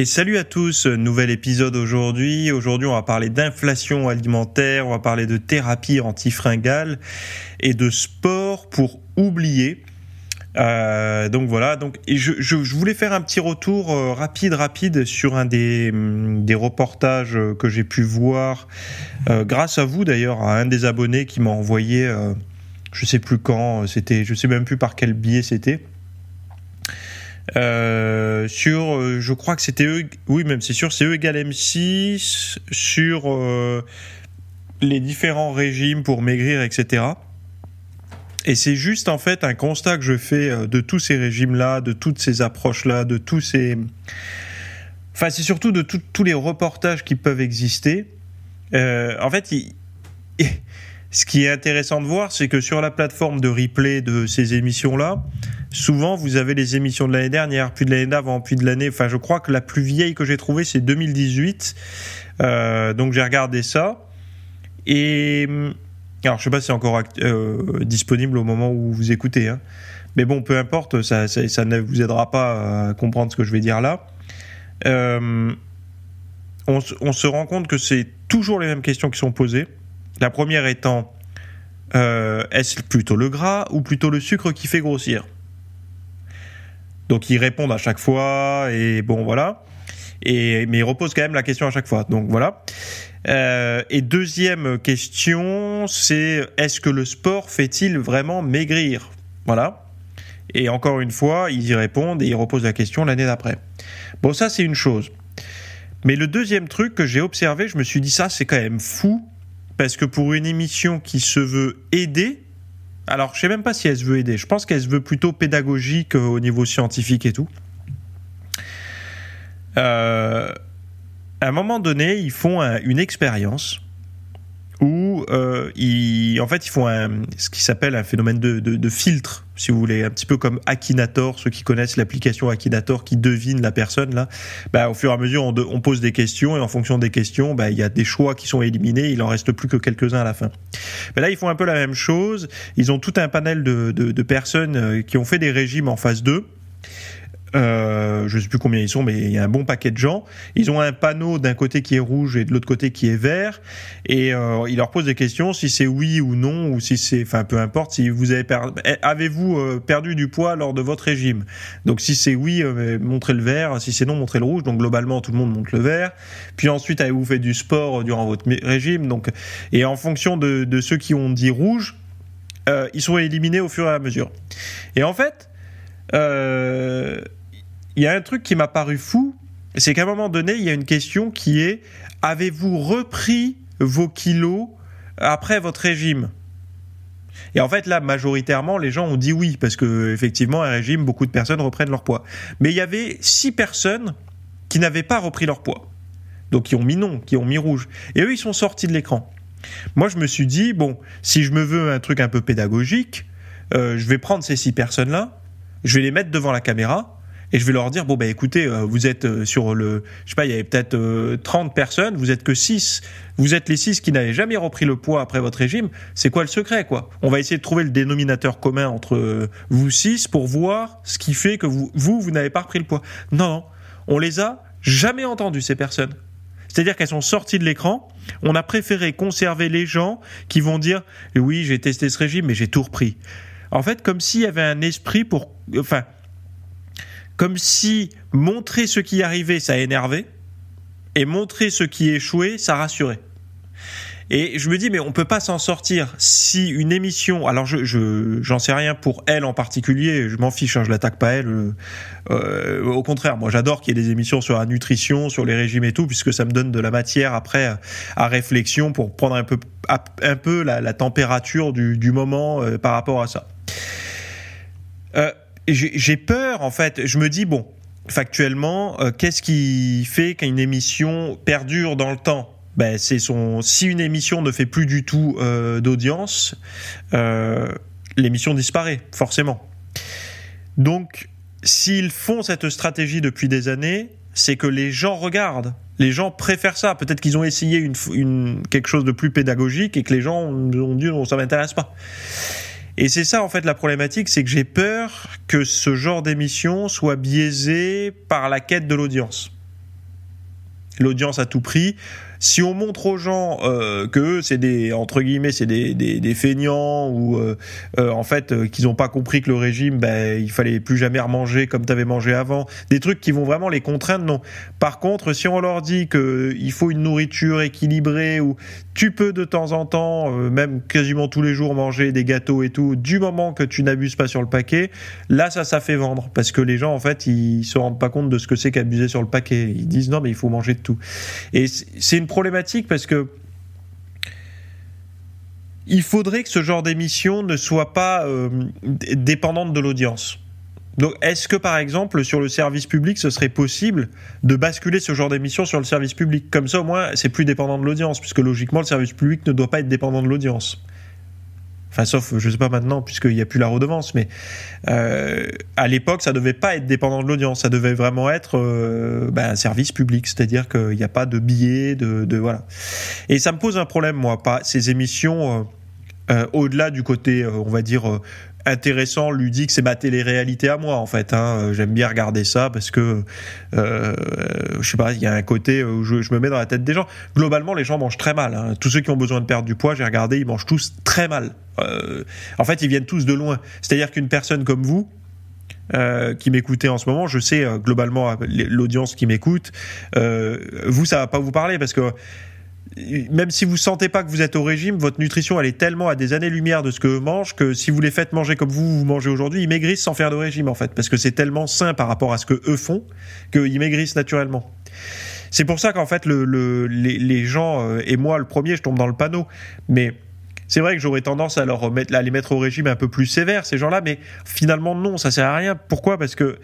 Et salut à tous, nouvel épisode aujourd'hui. Aujourd'hui, on va parler d'inflation alimentaire, on va parler de thérapie antifringale et de sport pour oublier. Euh, donc voilà, donc je, voulais faire un petit retour euh, rapide, rapide sur un des, hum, des reportages que j'ai pu voir, euh, grâce à vous d'ailleurs, à un des abonnés qui m'a envoyé, je sais plus quand, c'était, je sais même plus par quel biais c'était. Euh, sur, euh, je crois que c'était E, oui même c'est sûr, c'est E égale M6 sur euh, les différents régimes pour maigrir, etc. Et c'est juste en fait un constat que je fais de tous ces régimes-là, de toutes ces approches-là, de tous ces... Enfin, c'est surtout de tous les reportages qui peuvent exister. en fait, il... ce qui est intéressant de voir, c'est que sur la plateforme de replay de ces émissions-là, souvent vous avez les émissions de l'année dernière, puis de l'année d'avant, puis de l'année. Enfin, je crois que la plus vieille que j'ai trouvée, c'est 2018. Euh, donc j'ai regardé ça. Et alors, je sais pas si c'est encore euh, disponible au moment où vous écoutez. Hein. Mais bon, peu importe, ça, ça, ne vous aidera pas à comprendre ce que je vais dire là. Euh, on, on, se rend compte que c'est toujours les mêmes questions qui sont posées. La première étant, euh, est-ce plutôt le gras ou plutôt le sucre qui fait grossir? Donc ils répondent à chaque fois et bon voilà. Et mais ils reposent quand même la question à chaque fois. Donc voilà. Euh, et deuxième question, c'est est-ce que le sport fait-il vraiment maigrir? Voilà. Et encore une fois, ils y répondent et ils reposent la question l'année d'après. Bon, ça c'est une chose. Mais le deuxième truc que j'ai observé, je me suis dit ça c'est quand même fou parce que pour une émission qui se veut aider, alors, je sais même pas si elle se veut aider. Je pense qu'elle se veut plutôt pédagogique euh, au niveau scientifique et tout. Euh, à un moment donné, ils font une expérience où euh, ils, en fait ils font un, ce qui s'appelle un phénomène de, de, de, filtre, si vous voulez, un petit peu comme Akinator, ceux qui connaissent l'application Akinator qui devine la personne là. Bah, au fur et à mesure, on, on pose des questions et en fonction des questions, bah, il y a des choix qui sont éliminés. Il en reste plus que quelques-uns à la fin. Bah, là, ils font un peu la même chose. Ils ont tout un panel de, de, de personnes euh, qui ont fait des régimes en phase 2 euh, je sais plus combien ils sont, mais il y a un bon paquet de gens. Ils ont un panneau d'un côté qui est rouge et de l'autre côté qui est vert, et euh, ils leur posent des questions si c'est oui ou non, ou si c'est, enfin peu importe, si vous avez perdu, eh, avez-vous euh, perdu du poids lors de votre régime? Donc si c'est oui, euh, montrez le vert, si c'est non, montrez le rouge. Donc globalement, tout le monde montre le vert. Puis ensuite, avez-vous fait du sport durant votre régime? Donc et en fonction de, ceux qui ont dit rouge, ils sont éliminés au fur et à mesure. Et en fait. Il y a un truc qui m'a paru fou, c'est qu'à un moment donné, il y a une question qui est avez-vous repris vos kilos après votre régime? Et en fait, là, majoritairement, les gens ont dit oui, parce que effectivement, un régime, beaucoup de personnes reprennent leur poids. Mais il y avait six personnes qui n'avaient pas repris leur poids. Donc, qui ont mis non, qui ont mis rouge. Et eux, ils sont sortis de l'écran. Moi, je me suis dit, bon, si je me veux un truc un peu pédagogique, euh, je vais prendre ces six personnes-là, je vais les mettre devant la caméra, et je vais leur dire bon bah écoutez euh, vous êtes euh, sur le je sais pas il y avait peut-être 30 euh, personnes vous êtes que 6 vous êtes les 6 qui n'avaient jamais repris le poids après votre régime. C'est quoi le secret quoi? On va essayer de trouver le dénominateur commun entre vous 6 pour voir ce qui fait que vous vous vous n'avez pas repris le poids. Non non. On les a jamais entendus ces personnes. C'est-à-dire qu'elles sont sorties de l'écran. On a préféré conserver les gens qui vont dire oui, j'ai testé ce régime, mais j'ai tout repris. En fait, comme s'il y avait un esprit pour, enfin, comme si montrer ce qui arrivait, ça énervait, et montrer ce qui échouait, ça rassurait. Et je me dis, mais on peut pas s'en sortir si une émission. Alors, je, j'en sais rien pour elle en particulier. Je m'en fiche, hein, je l'attaque pas elle. Euh, euh, au contraire, moi, j'adore qu'il y ait des émissions sur la nutrition, sur les régimes et tout, puisque ça me donne de la matière après à réflexion pour prendre un peu, un peu la, température du, du moment euh, par rapport à ça. Euh, j'ai peur en fait. Je me dis bon, factuellement, qu'est-ce qui fait qu'une émission perdure dans le temps? Ben, c'est son. Si une émission ne fait plus du tout d'audience, l'émission disparaît forcément. Donc, s'ils font cette stratégie depuis des années, c'est que les gens regardent. Les gens préfèrent ça. Peut-être qu'ils ont essayé une, quelque chose de plus pédagogique et que les gens ont dit non, ça m'intéresse pas. Et c'est ça en fait la problématique, c'est que j'ai peur que ce genre d'émission soit biaisé par la quête de l'audience. L'audience à tout prix, si on montre aux gens euh, que c'est des entre guillemets c'est des, des, des, feignants ou euh, euh en fait euh, qu'ils n'ont pas compris que le régime ben il fallait plus jamais remanger comme tu avais mangé avant. Des trucs qui vont vraiment les contraindre non. Par contre si on leur dit que il faut une nourriture équilibrée ou tu peux de temps en temps même quasiment tous les jours manger des gâteaux et tout du moment que tu n'abuses pas sur le paquet là ça ça fait vendre. Parce que les gens en fait ils se rendent pas compte de ce que c'est qu'abuser sur le paquet. Ils disent non mais il faut manger de tout. Et c'est une problématique parce que il faudrait que ce genre d'émission ne soit pas euh, dépendante de l'audience. Donc, est-ce que par exemple sur le service public, ce serait possible de basculer ce genre d'émission sur le service public? Comme ça, au moins, c'est plus dépendant de l'audience, puisque logiquement, le service public ne doit pas être dépendant de l'audience. Enfin, sauf, je sais pas maintenant, puisqu'il n'y a plus la redevance, mais euh, à l'époque, ça devait pas être dépendant de l'audience, ça devait vraiment être euh, ben, un service public, c'est-à-dire qu'il n'y a pas de billets, de, voilà. Et ça me pose un problème, moi, pas ces émissions. Euh, au-delà du côté, on va dire, intéressant, ludique, c'est ma télé-réalité à moi en fait. Hein. Euh, j'aime bien regarder ça parce que euh, je sais pas, il y a un côté où je, me mets dans la tête des gens. Globalement, les gens mangent très mal. Hein. Tous ceux qui ont besoin de perdre du poids, j'ai regardé, ils mangent tous très mal. Euh, en fait, ils viennent tous de loin. C'est-à-dire qu'une personne comme vous, qui m'écoutez en ce moment, je sais globalement l'audience qui m'écoute, vous ça va pas vous parler parce que même si vous sentez pas que vous êtes au régime, votre nutrition elle est tellement à des années-lumière de ce que mangent que si vous les faites manger comme vous vous mangez aujourd'hui, ils maigrissent sans faire de régime en fait, parce que c'est tellement sain par rapport à ce que eux font qu'ils maigrissent naturellement. C'est pour ça qu'en fait le, les, gens euh, et moi le premier je tombe dans le panneau, mais c'est vrai que j'aurais tendance à leur mettre, à les mettre au régime un peu plus sévère ces gens-là, mais finalement non, ça sert à rien. Pourquoi? Parce que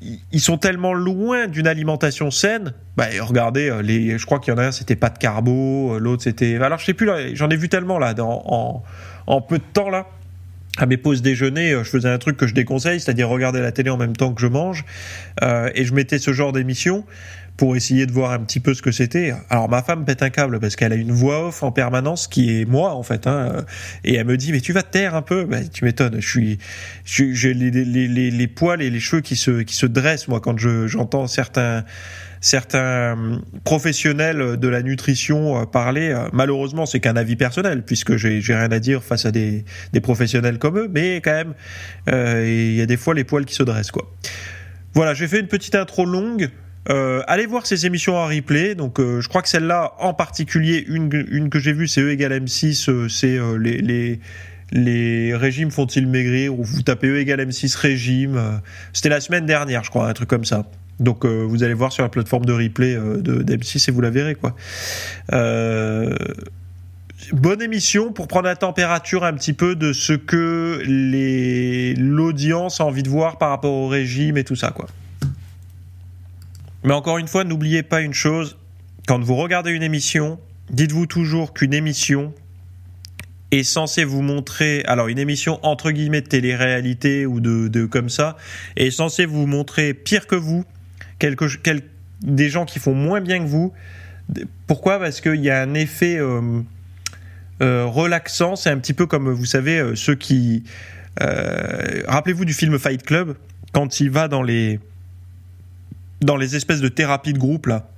ils sont tellement loin d'une alimentation saine. Bah, regardez, euh, les, je crois qu'il y en a un, c'était pas de carbo, euh, l'autre c'était. Alors je sais plus j'en ai vu tellement là, en, peu de temps là. À mes pauses déjeuner, euh, je faisais un truc que je déconseille, c'est-à-dire regarder la télé en même temps que je mange, et je mettais ce genre d'émission pour essayer de voir un petit peu ce que c'était. Alors ma femme pète un câble parce qu'elle a une voix off en permanence qui est moi en fait, hein, et elle me dit mais tu vas te taire un peu. Ben, tu m'étonnes. Je suis, j'ai les, les, les, les, poils et les cheveux qui se qui se dressent moi quand je j'entends certains certains professionnels de la nutrition euh, parler. Euh, malheureusement, c'est qu'un avis personnel, puisque j'ai rien à dire face à des, des professionnels comme eux, mais quand même, euh, il y a des fois les poils qui se dressent, quoi. Voilà, j'ai fait une petite intro longue. Euh, allez voir ces émissions en replay. Donc, euh, je crois que celle-là, en particulier, une, que j'ai vue, c'est E égale M6. Euh, c'est les, régimes font-ils maigrir Ou vous tapez E égale M6 régime. C'était la semaine dernière, je crois, un truc comme ça. Donc, vous allez voir sur la plateforme de replay de d'M6 et vous la verrez, quoi. bonne émission pour prendre la température un petit peu de ce que l'audience a envie de voir par rapport au régime et tout ça, quoi. Mais encore une fois, n'oubliez pas une chose, quand vous regardez une émission, dites-vous toujours qu'une émission est censée vous montrer, alors une émission entre guillemets de télé-réalité ou de, comme ça, est censée vous montrer pire que vous, des gens qui font moins bien que vous. Pourquoi? Parce qu'il y a un effet euh, euh, relaxant, c'est un petit peu comme, vous savez, euh, ceux qui... Rappelez-vous du film Fight Club, quand il va dans les dans les espèces de thérapies de groupe là,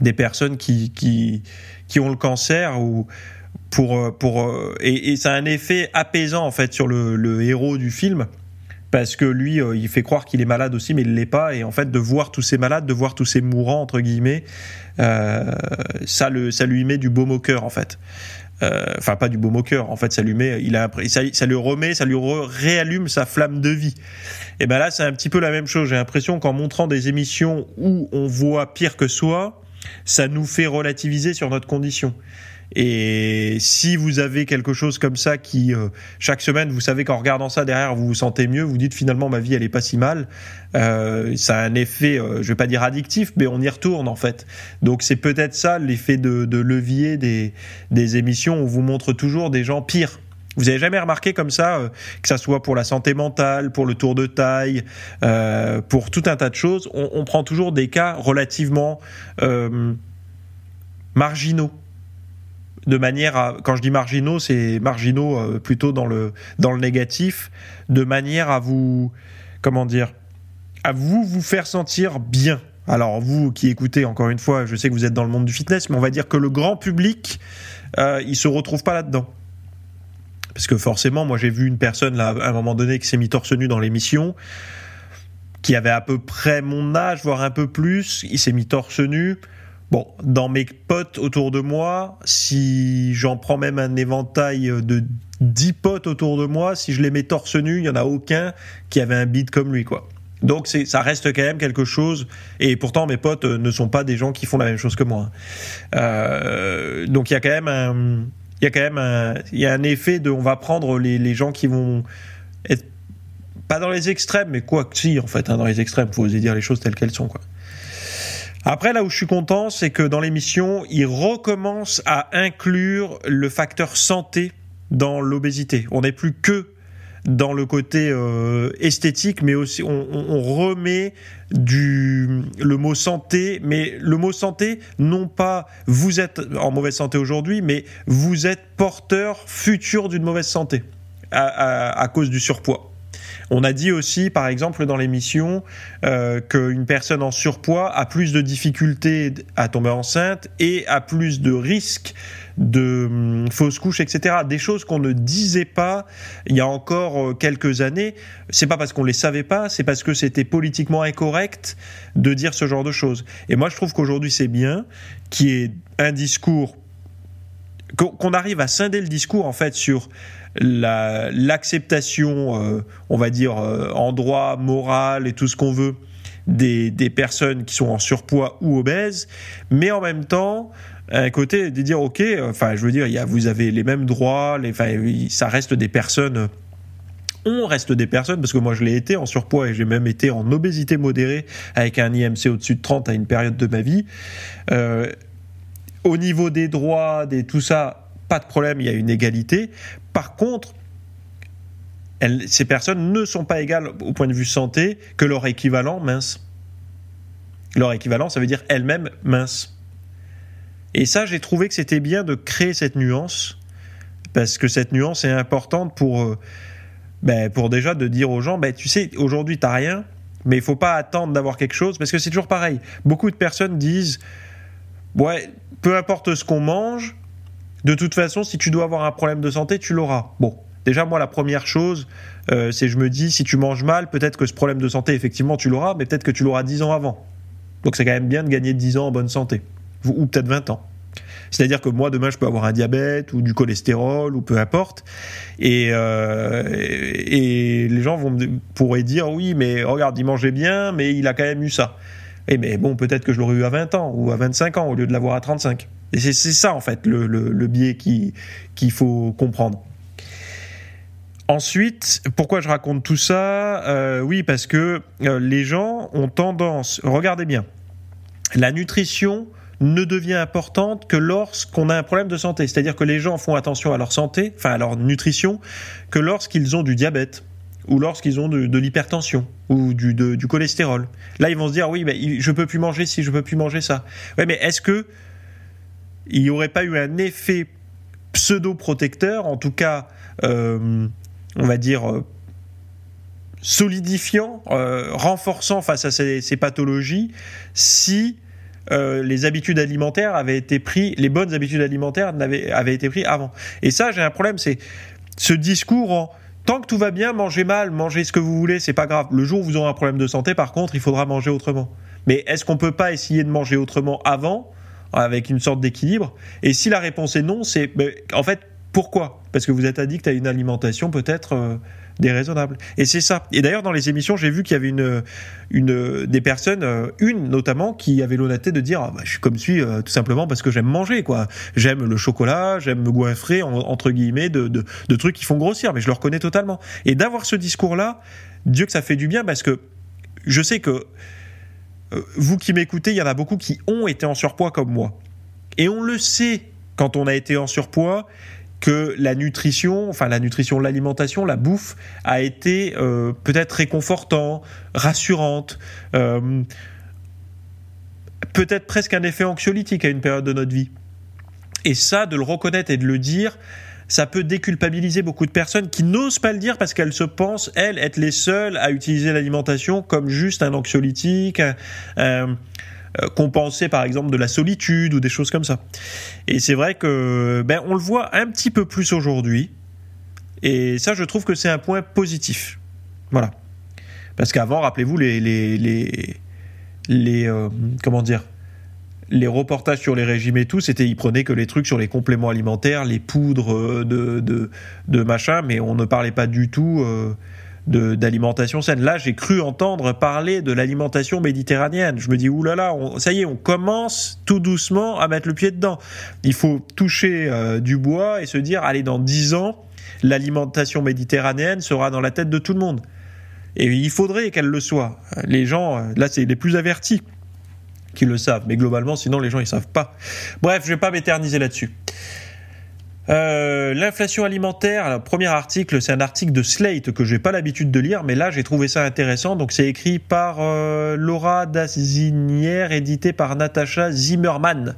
des personnes qui qui qui ont le cancer ou pour pour et, et ça a un effet apaisant en fait sur le, le héros du film parce que lui euh, il fait croire qu'il est malade aussi mais il l'est pas et en fait de voir tous ces malades de voir tous ces mourants entre guillemets euh, ça le ça lui met du baume au cœur en fait. euh, enfin pas du baume au cœur. En fait ça lui met il a ça, ça lui remet ça lui réallume sa flamme de vie. Et ben là c'est un petit peu la même chose. J'ai l'impression qu'en montrant des émissions où on voit pire que soi ça nous fait relativiser sur notre condition Et si vous avez quelque chose comme ça qui, euh, chaque semaine, vous savez qu'en regardant ça derrière, vous vous sentez mieux, vous dites finalement ma vie elle est pas si mal, euh, ça a un effet, euh, je vais pas dire addictif, mais on y retourne en fait. Donc c'est peut-être ça l'effet de, de, levier des, des émissions. On vous montre toujours des gens pires. Vous avez jamais remarqué comme ça, euh, que ça soit pour la santé mentale, pour le tour de taille, euh, pour tout un tas de choses, on, on, prend toujours des cas relativement euh, marginaux de manière à, quand je dis marginaux, c'est marginaux euh, plutôt dans le, dans le négatif, de manière à vous, comment dire, à vous vous faire sentir bien. Alors vous qui écoutez, encore une fois, je sais que vous êtes dans le monde du fitness, mais on va dire que le grand public, euh, il se retrouve pas là-dedans. Parce que forcément, moi j'ai vu une personne là, à un moment donné qui s'est mis torse nu dans l'émission, qui avait à peu près mon âge, voire un peu plus, il s'est mis torse nu. Bon, dans mes potes autour de moi, si j'en prends même un éventail de 10 potes autour de moi, si je les mets torse nu, il y en a aucun qui avait un beat comme lui, quoi. Donc ça reste quand même quelque chose. Et pourtant, mes potes ne sont pas des gens qui font la même chose que moi. Euh, donc il y a quand même un, il y a quand même un, il y a un effet de, on va prendre les, les gens qui vont être pas dans les extrêmes, mais quoi que si, en fait, hein, dans les extrêmes, faut oser dire les choses telles qu'elles sont, quoi. Après, là où je suis content, c'est que dans l'émission, il recommence à inclure le facteur santé dans l'obésité. On n'est plus que dans le côté euh, esthétique, mais aussi on, remet le mot santé, mais le mot santé, non pas vous êtes en mauvaise santé aujourd'hui, mais vous êtes porteur futur d'une mauvaise santé à cause du surpoids. On a dit aussi, par exemple, dans l'émission, euh, qu'une personne en surpoids a plus de difficultés à tomber enceinte et a plus de risques de hum, fausses couches, etc. Des choses qu'on ne disait pas il y a encore euh, quelques années. C'est pas parce qu'on les savait pas, c'est parce que c'était politiquement incorrect de dire ce genre de choses. Et moi, je trouve qu'aujourd'hui, c'est bien qu'il y ait un discours qu'on arrive à scinder le discours en fait sur l'acceptation, la, euh, on va dire, euh, en droit moral et tout ce qu'on veut des, personnes qui sont en surpoids ou obèses, mais en même temps, un côté de dire, ok, enfin, je veux dire, y a, vous avez les mêmes droits, les, ça reste des personnes on reste des personnes, parce que moi je l'ai été en surpoids et j'ai même été en obésité modérée avec un IMC au-dessus de 30 à une période de ma vie. Euh, au niveau des droits, des tout ça, pas de problème, il y a une égalité. Par contre, ces personnes ne sont pas égales au point de vue santé que leur équivalent mince. Leur équivalent, ça veut dire elles-mêmes minces. Et ça, j'ai trouvé que c'était bien de créer cette nuance, parce que cette nuance est importante pour, euh, ben, pour déjà de dire aux gens, ben, tu sais, aujourd'hui, t'as rien, mais il faut pas attendre d'avoir quelque chose, parce que c'est toujours pareil. Beaucoup de personnes disent, ouais, peu importe ce qu'on mange, de toute façon, si tu dois avoir un problème de santé, tu l'auras. Bon, déjà, moi, la première chose, euh, c'est je me dis, si tu manges mal, peut-être que ce problème de santé, effectivement, tu l'auras, mais peut-être que tu l'auras 10 ans avant. Donc c'est quand même bien de gagner 10 ans en bonne santé. Ou peut-être 20 ans. C'est-à-dire que moi, demain, je peux avoir un diabète ou du cholestérol ou peu importe. Et, euh, les gens vont pourraient dire, oui, mais regarde, il mangeait bien, mais il a quand même eu ça. Eh, mais bon, peut-être que je l'aurais eu à 20 ans ou à 25 ans au lieu de l'avoir à 35. Et c'est ça, en fait, le, biais qu'il qui faut comprendre. Ensuite, pourquoi je raconte tout ça? Euh, Oui, parce que euh, les gens ont tendance, regardez bien, la nutrition ne devient importante que lorsqu'on a un problème de santé. C'est-à-dire que les gens font attention à leur santé, enfin à leur nutrition, que lorsqu'ils ont du diabète ou lorsqu'ils ont de, l'hypertension ou du, cholestérol. Là, ils vont se dire oui, mais je peux plus manger si je peux plus manger ça. Ouais, mais est-ce que il n'y aurait pas eu un effet pseudo-protecteur, en tout cas, euh, on va dire, euh, solidifiant, euh, renforçant face à ces, pathologies, si les habitudes alimentaires avaient été prises, les bonnes habitudes alimentaires avaient, avaient été prises avant? Et ça, j'ai un problème, c'est ce discours en tant que tout va bien, mangez mal, mangez ce que vous voulez, c'est pas grave. Le jour où vous aurez un problème de santé, par contre, il faudra manger autrement. Mais est-ce qu'on peut pas essayer de manger autrement avant avec une sorte d'équilibre? Et si la réponse est non, c'est ben, en fait Pourquoi? Parce que vous êtes addict à une alimentation peut-être euh, déraisonnable. Et c'est ça. Et d'ailleurs, dans les émissions, j'ai vu qu'il y avait une, une, des personnes, euh, une notamment, qui avait l'honnêteté de dire ah, bah, Je suis comme suis tout simplement parce que j'aime manger. quoi. J'aime le chocolat, j'aime me goinfrer, entre guillemets, de, de, de trucs qui font grossir. Mais je le reconnais totalement. Et d'avoir ce discours-là, Dieu que ça fait du bien parce que je sais que euh, vous qui m'écoutez, il y en a beaucoup qui ont été en surpoids comme moi. Et on le sait quand on a été en surpoids que la nutrition, enfin la nutrition, l'alimentation, la bouffe a été euh, peut-être réconfortant, rassurante, euh, peut-être presque un effet anxiolytique à une période de notre vie. Et ça, de le reconnaître et de le dire, ça peut déculpabiliser beaucoup de personnes qui n'osent pas le dire parce qu'elles se pensent, elles, être les seules à utiliser l'alimentation comme juste un anxiolytique, compenser par exemple de la solitude ou des choses comme ça. Et c'est vrai que ben, on le voit un petit peu plus aujourd'hui. Et ça, je trouve que c'est un point positif. Voilà. Parce qu'avant, rappelez-vous, les, les, les, euh, comment dire, les reportages sur les régimes et tout, c'était ils prenaient que les trucs sur les compléments alimentaires, les poudres euh, de, de, de machin, mais on ne parlait pas du tout euh, d'alimentation saine. Là, j'ai cru entendre parler de l'alimentation méditerranéenne. Je me dis, oulala, on, ça y est, on commence tout doucement à mettre le pied dedans. Il faut toucher euh, du bois et se dire, allez, dans dix ans, l'alimentation méditerranéenne sera dans la tête de tout le monde. Et il faudrait qu'elle le soit. Les gens, là, c'est les plus avertis qui le savent. Mais globalement, sinon, les gens, ils savent pas. Bref, je vais pas m'éterniser là-dessus. Euh, l'inflation alimentaire, le premier article, c'est un article de Slate que j'ai pas l'habitude de lire, mais là j'ai trouvé ça intéressant. Donc c'est écrit par euh, Laura Dazinière, édité par Natacha Zimmerman.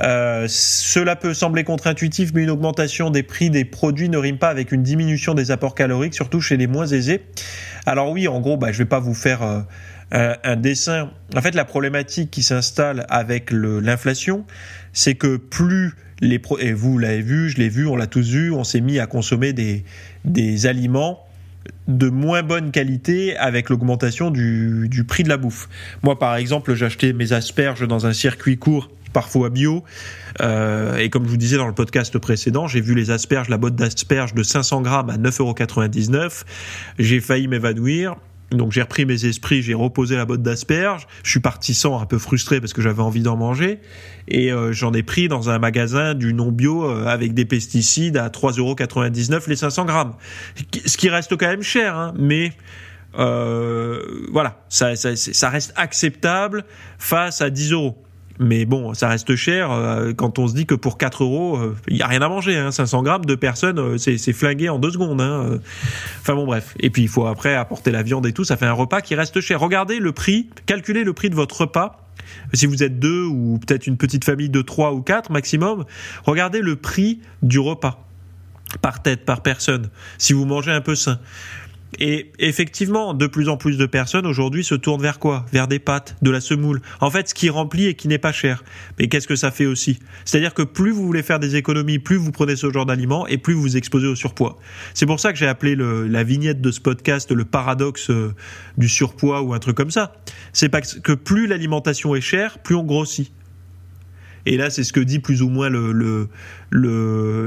Euh, cela peut sembler contre-intuitif, mais une augmentation des prix des produits ne rime pas avec une diminution des apports caloriques, surtout chez les moins aisés. Alors oui, en gros, bah, je vais pas vous faire un, dessin. En fait, la problématique qui s'installe avec l'inflation, c'est que plus les pro et vous l'avez vu, je l'ai vu, on l'a tous vu, on s'est mis à consommer des, des aliments de moins bonne qualité avec l'augmentation du, prix de la bouffe. Moi, par exemple, j'achetais mes asperges dans un circuit court parfois bio. Euh, et comme je vous disais dans le podcast précédent, j'ai vu les asperges, la botte d'asperges de 500 grammes à 9,99€. J'ai failli m'évanouir. Donc j'ai repris mes esprits, j'ai reposé la botte d'asperges. Je suis parti sans, un peu frustré parce que j'avais envie d'en manger. Et euh, j'en ai pris dans un magasin du non bio euh, avec des pesticides à 3,99€ les 500 grammes. Ce qui reste quand même cher, hein, mais euh, voilà, ça, ça, ça, reste acceptable face à 10 euros. Mais bon, ça reste cher euh, quand on se dit que pour 4 euros, il euh, n'y a rien à manger. Hein, 500 grammes de personnes, euh, c'est flingué en deux secondes. Hein, enfin bon, bref. Et puis il faut après apporter la viande et tout. Ça fait un repas qui reste cher. Regardez le prix, calculez le prix de votre repas. Si vous êtes deux ou peut-être une petite famille de trois ou quatre maximum, regardez le prix du repas par tête, par personne, si vous mangez un peu sain. Et effectivement, de plus en plus de personnes aujourd'hui se tournent vers quoi? Vers des pâtes, de la semoule. En fait, ce qui remplit et qui n'est pas cher. Mais qu'est-ce que ça fait aussi? C'est-à-dire que plus vous voulez faire des économies, plus vous prenez ce genre d'aliments et plus vous vous exposez au surpoids. C'est pour ça que j'ai appelé la vignette de ce podcast le paradoxe euh, du surpoids ou un truc comme ça. C'est parce que plus l'alimentation est chère, plus on grossit. Et là, c'est ce que dit plus ou moins le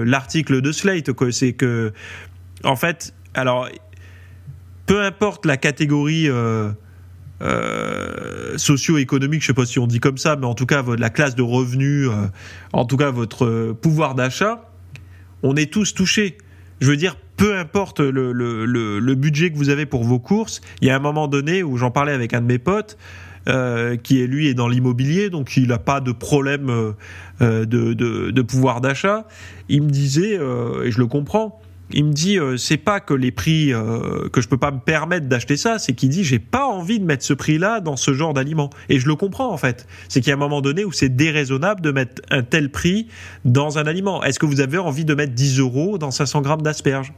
l'article de Slate. C'est que, en fait, alors peu importe la catégorie euh, euh, socio-économique, je sais pas si on dit comme ça, mais en tout cas la classe de revenus, euh, en tout cas votre pouvoir d'achat, on est tous touchés. Je veux dire, peu importe le, budget que vous avez pour vos courses, il y a un moment donné où j'en parlais avec un de mes potes, qui lui est dans l'immobilier, donc il n'a pas de problème de, pouvoir d'achat. Il me disait, et je le comprends, il me dit euh, c'est pas que les prix euh, que je peux pas me permettre d'acheter ça, c'est qu'il dit j'ai pas envie de mettre ce prix-là dans ce genre d'aliment. Et je le comprends en fait. C'est qu'il y a un moment donné où c'est déraisonnable de mettre un tel prix dans un aliment. Est-ce que vous avez envie de mettre 10 euros dans 500 grammes d'asperges?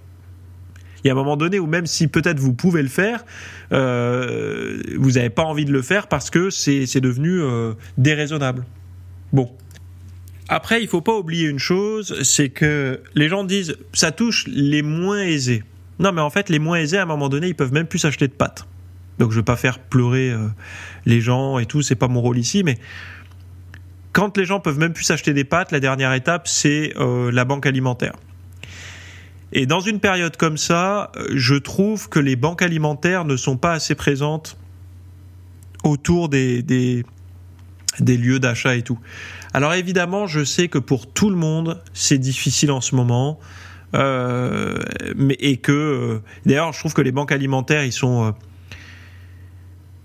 Il y a un moment donné où même si peut-être vous pouvez le faire, euh, vous n'avez pas envie de le faire parce que c'est devenu déraisonnable. Bon, après, il faut pas oublier une chose, c'est que les gens disent ça touche les moins aisés. Non, mais en fait, les moins aisés, à un moment donné, ils peuvent même plus s'acheter de pâtes. Donc, je veux pas faire pleurer euh, les gens et tout, c'est pas mon rôle ici, mais quand les gens peuvent même plus s'acheter des pâtes, la dernière étape, c'est euh, la banque alimentaire. Et dans une période comme ça, je trouve que les banques alimentaires ne sont pas assez présentes autour des, des lieux d'achat et tout. Alors évidemment, je sais que pour tout le monde, c'est difficile en ce moment. Euh, mais, et que euh, d'ailleurs, je trouve que les banques alimentaires, ils sont euh,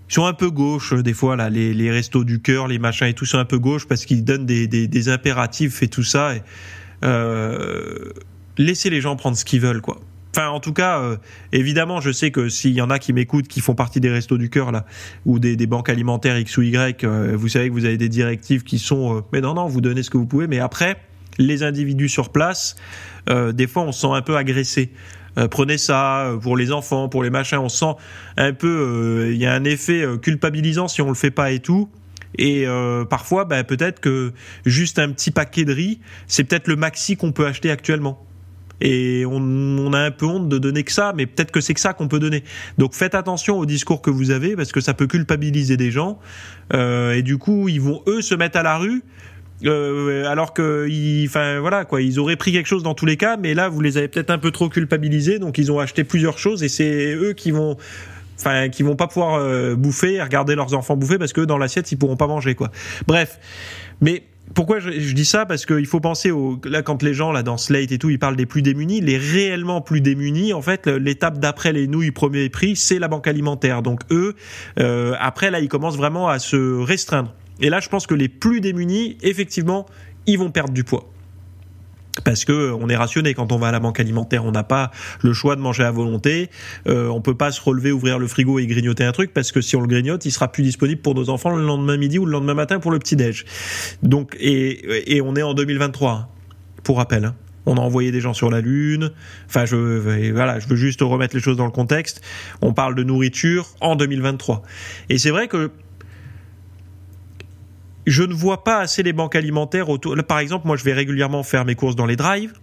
ils sont un peu gauche des fois là, les, les restos du cœur, les machins et tout sont un peu gauche parce qu'ils donnent des, des, des, impératifs et tout ça. Et, euh, laissez les gens prendre ce qu'ils veulent quoi. Enfin, en tout cas, euh, évidemment, je sais que s'il y en a qui m'écoutent, qui font partie des restos du cœur là, ou des, des banques alimentaires X ou Y, euh, vous savez que vous avez des directives qui sont, euh, mais non, non, vous donnez ce que vous pouvez. Mais après, les individus sur place, des fois, on se sent un peu agressé. prenez ça pour les enfants, pour les machins. On sent un peu, il y a un effet culpabilisant si on le fait pas et tout. Et parfois, ben, peut-être que juste un petit paquet de riz, c'est peut-être le maxi qu'on peut acheter actuellement et on, a un peu honte de donner que ça, mais peut-être que c'est que ça qu'on peut donner. Donc faites attention au discours que vous avez parce que ça peut culpabiliser des gens euh, et du coup ils vont eux se mettre à la rue. Euh, alors que, enfin voilà quoi, ils auraient pris quelque chose dans tous les cas, mais là vous les avez peut-être un peu trop culpabilisés, donc ils ont acheté plusieurs choses et c'est eux qui vont enfin qui vont pas pouvoir euh, bouffer regarder leurs enfants bouffer parce que dans l'assiette ils pourront pas manger quoi. Bref, mais pourquoi je, dis ça? Parce qu'il faut penser au là quand les gens là dans Slate et tout, ils parlent des plus démunis, les réellement plus démunis. En fait, l'étape d'après les nouilles premier prix, c'est la banque alimentaire. Donc eux, euh, après là, ils commencent vraiment à se restreindre. Et là, je pense que les plus démunis, effectivement, ils vont perdre du poids parce que on est rationné quand on va à la banque alimentaire, on n'a pas le choix de manger à volonté, euh, on peut pas se relever, ouvrir le frigo et grignoter un truc parce que si on le grignote, il sera plus disponible pour nos enfants le lendemain midi ou le lendemain matin pour le petit déj. Donc et, et on est en 2023 hein, pour rappel. Hein. On a envoyé des gens sur la lune. Enfin, je voilà, je veux juste remettre les choses dans le contexte. On parle de nourriture en 2023. Et c'est vrai que je ne vois pas assez les banques alimentaires autour. par exemple, moi, je vais régulièrement faire mes courses dans les drives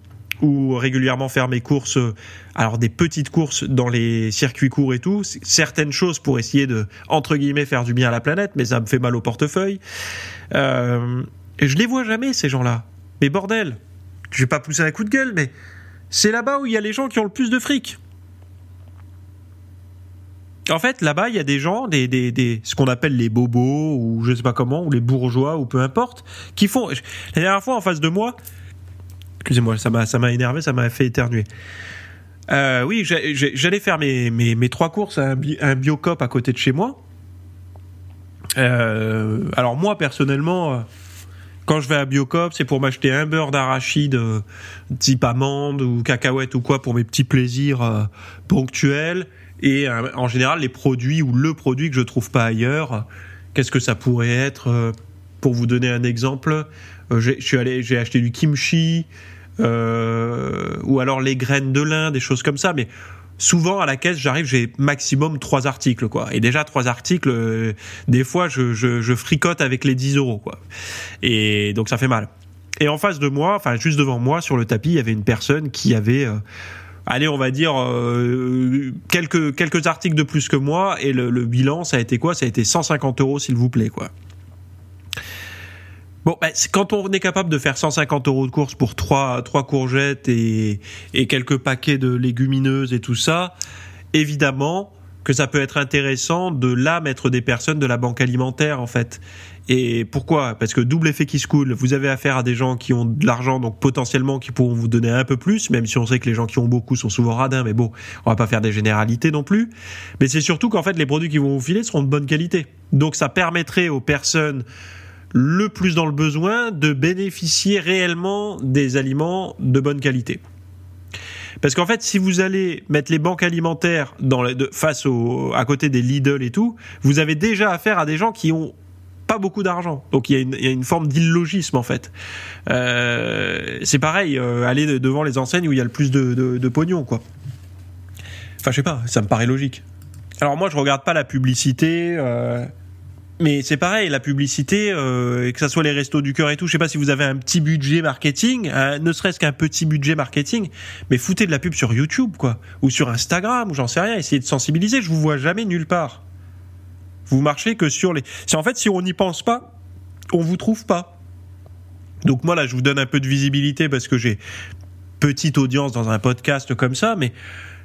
ou régulièrement faire mes courses, euh, alors des petites courses dans les circuits courts et tout, certaines choses pour essayer de, entre guillemets, faire du bien à la planète, mais ça me fait mal au portefeuille. Euh, et je les vois jamais, ces gens-là. Mais bordel, je vais pas pousser un coup de gueule, mais c'est là-bas où il y a les gens qui ont le plus de fric. En fait, là-bas, il y a des gens, des, des, des ce qu'on appelle les bobos ou je sais pas comment, ou les bourgeois ou peu importe, qui font. La dernière fois, en face de moi, excusez-moi, ça m'a ça m'a énervé, ça m'a fait éternuer. Euh, oui, j'allais faire mes, mes, mes, trois courses à un, un, biocop à côté de chez moi. Euh, alors moi personnellement, euh, quand je vais à Biocop, c'est pour m'acheter un beurre d'arachide type amande ou cacahuète ou quoi pour mes petits plaisirs ponctuels et euh, en général les produits ou le produit que je trouve pas ailleurs. Qu'est-ce que ça pourrait être euh, Pour vous donner un exemple, euh, j'ai acheté du kimchi ou alors les graines de lin, des choses comme ça, mais souvent à la caisse j'arrive j'ai maximum trois articles quoi et déjà trois articles des fois je, fricote avec les 10 euros quoi et donc ça fait mal et en face de moi enfin juste devant moi sur le tapis il y avait une personne qui avait allez, on va dire euh, quelques quelques articles de plus que moi et le, bilan, ça a été quoi? Ça a été 150 euros, s'il vous plaît, quoi. Bon, bah, quand on est capable de faire 150 euros de course pour trois trois courgettes et, et quelques paquets de légumineuses et tout ça, évidemment que ça peut être intéressant de là mettre des personnes de la banque alimentaire en fait et pourquoi? Parce que double effet qui se coule, vous avez affaire à des gens qui ont de l'argent, donc potentiellement qui pourront vous donner un peu plus, même si on sait que les gens qui ont beaucoup sont souvent radins, mais bon, on va pas faire des généralités non plus. Mais c'est surtout qu'en fait, les produits qui vont vous filer seront de bonne qualité. Donc ça permettrait aux personnes le plus dans le besoin de bénéficier réellement des aliments de bonne qualité. Parce qu'en fait, si vous allez mettre les banques alimentaires face à côté des Lidl et tout, vous avez déjà affaire à des gens qui ont pas beaucoup d'argent. Donc il y, a une, forme d'illogisme en fait. Euh, c'est pareil, euh, aller devant les enseignes où il y a le plus de, de, de, pognon, quoi. Enfin, je sais pas, ça me paraît logique. Alors moi, je regarde pas la publicité, euh, mais c'est pareil, la publicité, euh, que ça soit les restos du cœur et tout. Je sais pas si vous avez un petit budget marketing, ne serait-ce qu'un petit budget marketing, mais foutez de la pub sur YouTube, quoi, ou sur Instagram, ou j'en sais rien. Essayez de sensibiliser. Je vous vois jamais nulle part. Vous marchez que sur les. C'est en fait, si on n'y pense pas, on vous trouve pas. Donc moi là, je vous donne un peu de visibilité parce que j'ai petite audience dans un podcast comme ça, mais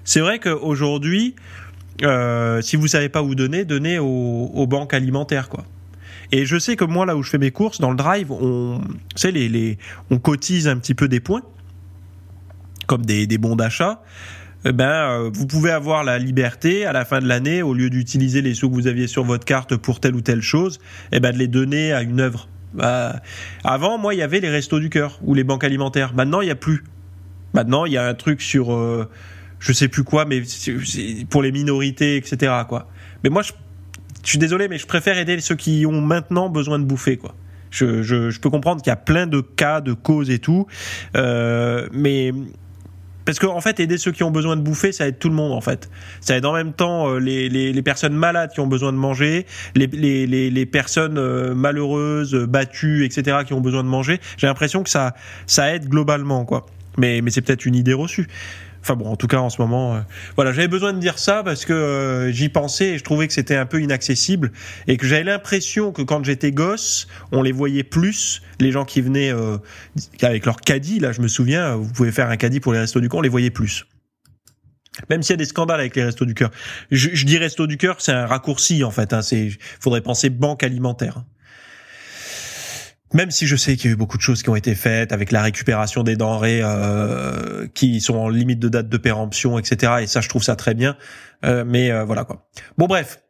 c'est vrai qu'aujourd'hui, euh, si vous savez pas où donner, donnez aux, banques alimentaires, quoi. Et je sais que moi, là où je fais mes courses, dans le drive, on, les, les, on cotise un petit peu des points, comme des, des bons d'achat. Eh ben, euh, vous pouvez avoir la liberté à la fin de l'année, au lieu d'utiliser les sous que vous aviez sur votre carte pour telle ou telle chose, eh ben, de les donner à une œuvre. Bah, avant, moi, il y avait les restos du cœur ou les banques alimentaires. Maintenant, il n'y a plus. Maintenant, il y a un truc sur, euh, je sais plus quoi, mais pour les minorités, etc. Quoi. Mais moi, je, suis désolé, mais je préfère aider ceux qui ont maintenant besoin de bouffer, quoi. Je, peux comprendre qu'il y a plein de cas, de causes et tout, euh, mais parce qu'en en fait, aider ceux qui ont besoin de bouffer, ça aide tout le monde en fait. Ça aide en même temps euh, les, personnes malades qui ont besoin de manger, les, personnes euh, malheureuses, battues, etc. qui ont besoin de manger. J'ai l'impression que ça, aide globalement quoi. Mais c'est peut-être une idée reçue. Enfin bon, en tout cas en ce moment, euh, voilà, j'avais besoin de dire ça parce que euh, j'y pensais et je trouvais que c'était un peu inaccessible et que j'avais l'impression que quand j'étais gosse, on les voyait plus, les gens qui venaient euh, avec leur caddie. Là, je me souviens, vous pouvez faire un caddie pour les restos du cœur, on les voyait plus. Même s'il y a des scandales avec les restos du cœur, je, je dis restos du cœur, c'est un raccourci en fait. Hein, c'est, faudrait penser banque alimentaire. Même si je sais qu'il y a eu beaucoup de choses qui ont été faites avec la récupération des denrées euh, qui sont en limite de date de péremption, etc. Et ça, je trouve ça très bien. Euh, mais euh, voilà quoi. Bon bref.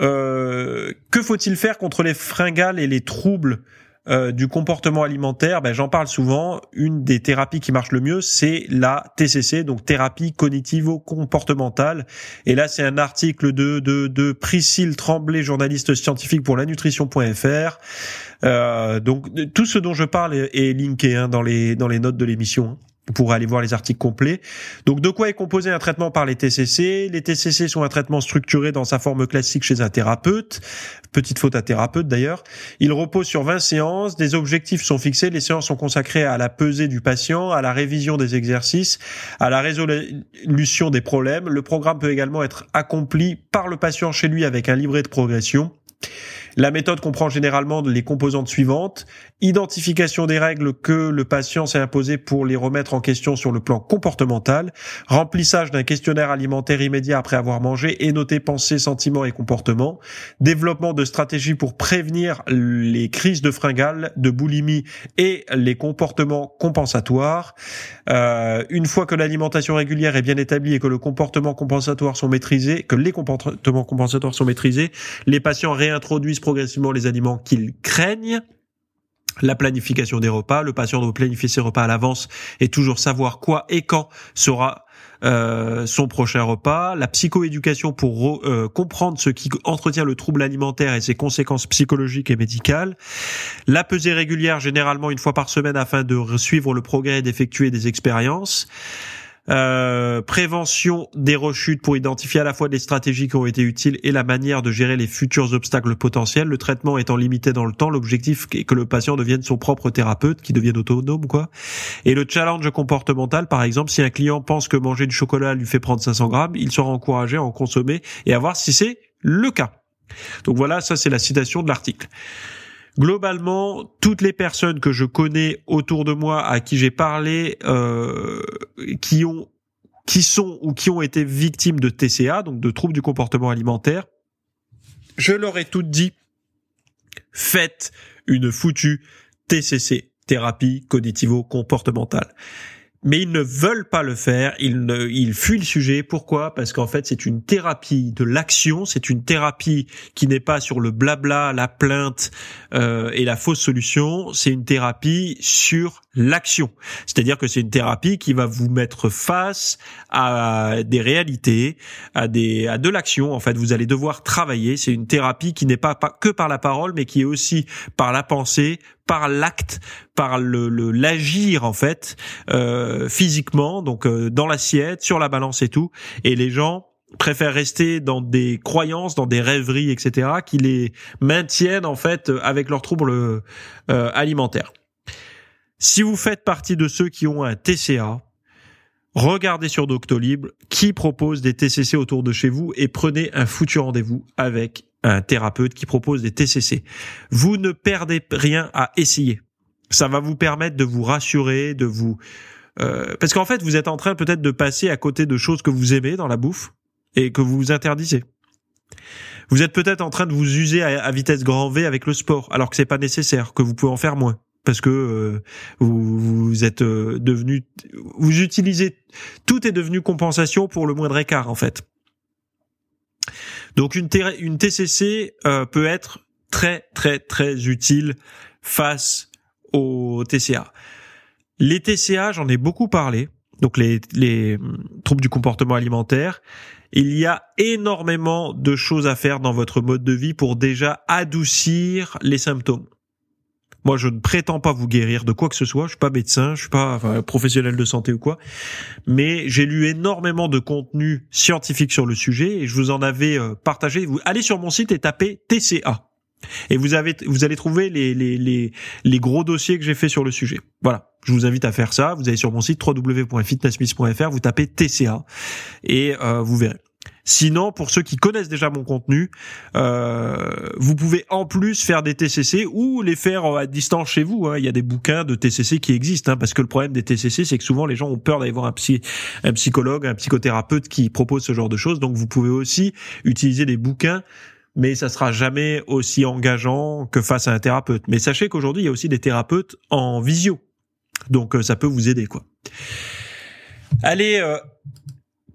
Euh, que faut-il faire contre les fringales et les troubles euh, du comportement alimentaire, ben, j'en parle souvent. Une des thérapies qui marche le mieux, c'est la TCC, donc thérapie cognitivo-comportementale. Et là, c'est un article de, de, de Priscille Tremblay, journaliste scientifique pour la nutrition.fr. Euh, donc tout ce dont je parle est, linké hein, dans les dans les notes de l'émission. Hein pour aller voir les articles complets. Donc de quoi est composé un traitement par les TCC Les TCC sont un traitement structuré dans sa forme classique chez un thérapeute. Petite faute à thérapeute d'ailleurs. Il repose sur 20 séances, des objectifs sont fixés, les séances sont consacrées à la pesée du patient, à la révision des exercices, à la résolution des problèmes. Le programme peut également être accompli par le patient chez lui avec un livret de progression. La méthode comprend généralement les composantes suivantes. Identification des règles que le patient s'est imposé pour les remettre en question sur le plan comportemental. Remplissage d'un questionnaire alimentaire immédiat après avoir mangé et noter pensées, sentiments et comportements. Développement de stratégies pour prévenir les crises de fringales, de boulimie et les comportements compensatoires. Euh, une fois que l'alimentation régulière est bien établie et que le comportement compensatoire sont maîtrisés, que les comportements compensatoires sont maîtrisés, les patients réintroduisent progressivement les aliments qu'ils craignent la planification des repas. Le patient doit planifier ses repas à l'avance et toujours savoir quoi et quand sera euh, son prochain repas. La psychoéducation pour euh, comprendre ce qui entretient le trouble alimentaire et ses conséquences psychologiques et médicales. La pesée régulière, généralement une fois par semaine, afin de suivre le progrès et d'effectuer des expériences. Euh, prévention des rechutes pour identifier à la fois les stratégies qui ont été utiles et la manière de gérer les futurs obstacles potentiels. Le traitement étant limité dans le temps, l'objectif est que le patient devienne son propre thérapeute, qui devienne autonome, quoi. Et le challenge comportemental, par exemple, si un client pense que manger du chocolat lui fait prendre 500 grammes, il sera encouragé à en consommer et à voir si c'est le cas. Donc voilà, ça c'est la citation de l'article globalement, toutes les personnes que je connais autour de moi, à qui j'ai parlé, euh, qui ont, qui sont ou qui ont été victimes de TCA, donc de troubles du comportement alimentaire, je leur ai toutes dit, faites une foutue TCC, thérapie cognitivo-comportementale mais ils ne veulent pas le faire, ils, ne, ils fuient le sujet. Pourquoi? Parce qu'en fait, c'est une thérapie de l'action, c'est une thérapie qui n'est pas sur le blabla, la plainte euh, et la fausse solution, c'est une thérapie sur l'action. C'est-à-dire que c'est une thérapie qui va vous mettre face à des réalités, à des à de l'action. En fait, vous allez devoir travailler. C'est une thérapie qui n'est pas, pas que par la parole, mais qui est aussi par la pensée, par l'acte, par le l'agir en fait euh, physiquement, donc euh, dans l'assiette, sur la balance et tout. Et les gens préfèrent rester dans des croyances, dans des rêveries, etc., qui les maintiennent en fait avec leurs troubles euh, alimentaires. Si vous faites partie de ceux qui ont un TCA, regardez sur Doctolib qui propose des TCC autour de chez vous et prenez un foutu rendez-vous avec un thérapeute qui propose des TCC. Vous ne perdez rien à essayer. Ça va vous permettre de vous rassurer, de vous euh, parce qu'en fait, vous êtes en train peut-être de passer à côté de choses que vous aimez dans la bouffe et que vous vous interdisez. Vous êtes peut-être en train de vous user à, vitesse grand V avec le sport, alors que c'est pas nécessaire, que vous pouvez en faire moins, parce que euh, vous, êtes euh, devenu, vous utilisez, tout est devenu compensation pour le moindre écart en fait. Donc une, TCC peut être très très très utile face au TCA. Les TCA, j'en ai beaucoup parlé, donc les, les troubles du comportement alimentaire. Il y a énormément de choses à faire dans votre mode de vie pour déjà adoucir les symptômes. Moi, je ne prétends pas vous guérir de quoi que ce soit. Je suis pas médecin, je suis pas professionnel de santé ou quoi. Mais j'ai lu énormément de contenu scientifique sur le sujet et je vous en avais euh, partagé. Vous allez sur mon site et tapez TCA. Et vous avez, vous allez trouver les, les, les, les gros dossiers que j'ai fait sur le sujet. Voilà. Je vous invite à faire ça. Vous allez sur mon site www.fitnessmiss.fr, vous tapez TCA et euh, vous verrez. Sinon, pour ceux qui connaissent déjà mon contenu, euh, vous pouvez en plus faire des TCC ou les faire à distance chez vous. Hein. Il y a des bouquins de TCC qui existent, hein, parce que le problème des TCC, c'est que souvent les gens ont peur d'aller voir un, psy, un psychologue, un psychothérapeute qui propose ce genre de choses. Donc, vous pouvez aussi utiliser des bouquins mais ça sera jamais aussi engageant que face à un thérapeute. Mais sachez qu'aujourd'hui, il y a aussi des thérapeutes en visio. Donc euh, ça peut vous aider quoi. Allez, euh,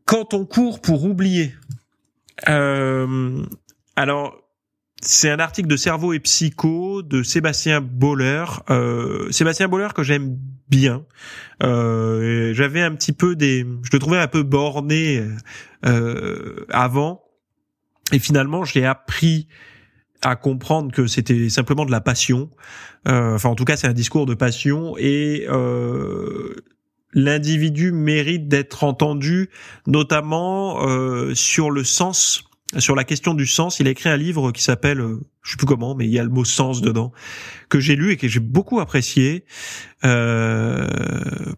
quand on court pour oublier. Euh, alors, c'est un article de Cerveau et Psycho de Sébastien Boller. Sébastien Boller que j'aime bien. J'avais un petit peu des, je le trouvais un peu borné avant et finalement, j'ai appris à comprendre que c'était simplement de la passion. Euh, enfin, en tout cas, c'est un discours de passion et euh, l'individu mérite d'être entendu, notamment euh, sur le sens, sur la question du sens. Il a écrit un livre qui s'appelle, euh, je sais plus comment, mais il y a le mot sens dedans, que j'ai lu et que j'ai beaucoup apprécié euh,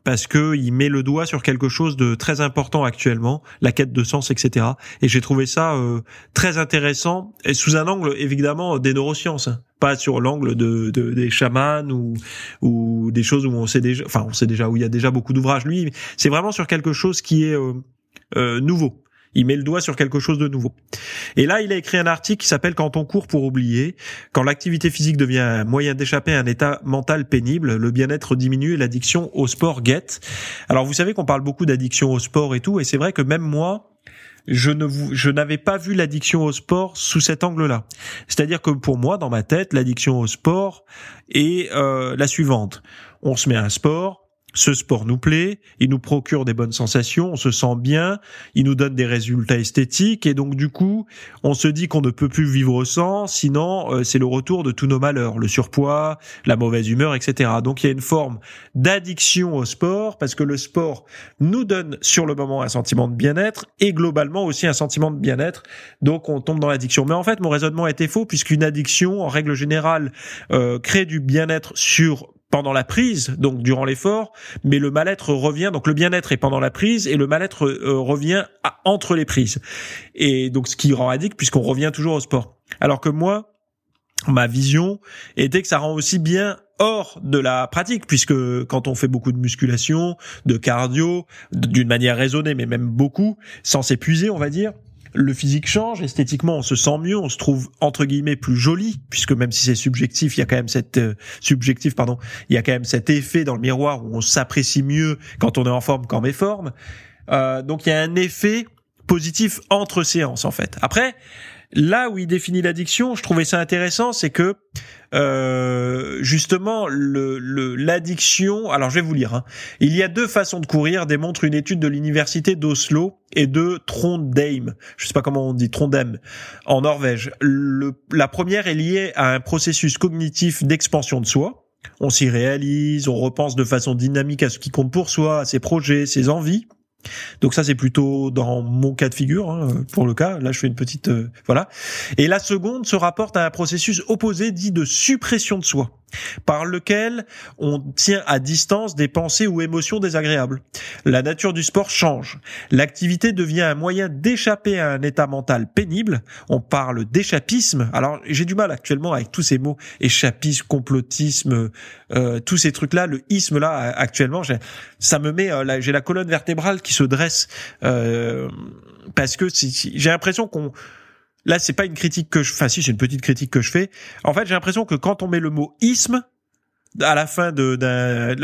parce que il met le doigt sur quelque chose de très important actuellement, la quête de sens, etc. Et j'ai trouvé ça euh, très intéressant et sous un angle évidemment des neurosciences, hein. pas sur l'angle de, de, des chamans ou ou des choses où on sait déjà, enfin on sait déjà où il y a déjà beaucoup d'ouvrages. Lui, c'est vraiment sur quelque chose qui est euh, euh nouveau il met le doigt sur quelque chose de nouveau. Et là, il a écrit un article qui s'appelle Quand on court pour oublier, quand l'activité physique devient un moyen d'échapper à un état mental pénible, le bien-être diminue et l'addiction au sport guette. Alors vous savez qu'on parle beaucoup d'addiction au sport et tout, et c'est vrai que même moi, je ne je n'avais pas vu l'addiction au sport sous cet angle-là. C'est-à-dire que pour moi, dans ma tête, l'addiction au sport est euh, la suivante. On se met à un sport, ce sport nous plaît, il nous procure des bonnes sensations, on se sent bien, il nous donne des résultats esthétiques et donc du coup, on se dit qu'on ne peut plus vivre sans, sinon euh, c'est le retour de tous nos malheurs, le surpoids, la mauvaise humeur, etc. Donc il y a une forme d'addiction au sport parce que le sport nous donne sur le moment un sentiment de bien-être et globalement aussi un sentiment de bien-être. Donc on tombe dans l'addiction. Mais en fait, mon raisonnement était faux puisqu'une addiction, en règle générale, euh, crée du bien-être sur pendant la prise, donc durant l'effort, mais le mal-être revient, donc le bien-être est pendant la prise et le mal-être euh, revient entre les prises. Et donc ce qui rend addict puisqu'on revient toujours au sport. Alors que moi, ma vision était que ça rend aussi bien hors de la pratique, puisque quand on fait beaucoup de musculation, de cardio, d'une manière raisonnée, mais même beaucoup, sans s'épuiser, on va dire, le physique change, esthétiquement on se sent mieux, on se trouve entre guillemets plus joli, puisque même si c'est subjectif, il y a quand même cette euh, subjectif pardon, il y a quand même cet effet dans le miroir où on s'apprécie mieux quand on est en forme qu'en méforme. Euh, donc il y a un effet positif entre séances en fait. Après, Là où il définit l'addiction, je trouvais ça intéressant, c'est que euh, justement le l'addiction. alors je vais vous lire. Hein. Il y a deux façons de courir, démontre une étude de l'université d'Oslo et de Trondheim. Je sais pas comment on dit Trondheim en Norvège. Le, la première est liée à un processus cognitif d'expansion de soi. On s'y réalise, on repense de façon dynamique à ce qui compte pour soi, à ses projets, ses envies. Donc ça c'est plutôt dans mon cas de figure hein, pour le cas. Là je fais une petite euh, voilà. Et la seconde se rapporte à un processus opposé dit de suppression de soi. Par lequel on tient à distance des pensées ou émotions désagréables. La nature du sport change. L'activité devient un moyen d'échapper à un état mental pénible. On parle d'échappisme. Alors j'ai du mal actuellement avec tous ces mots échappisme, complotisme, euh, tous ces trucs-là. Le isme là actuellement, ça me met, euh, j'ai la colonne vertébrale qui se dresse euh, parce que j'ai l'impression qu'on Là, c'est pas une critique que je, enfin si, c'est une petite critique que je fais. En fait, j'ai l'impression que quand on met le mot isme à la fin de,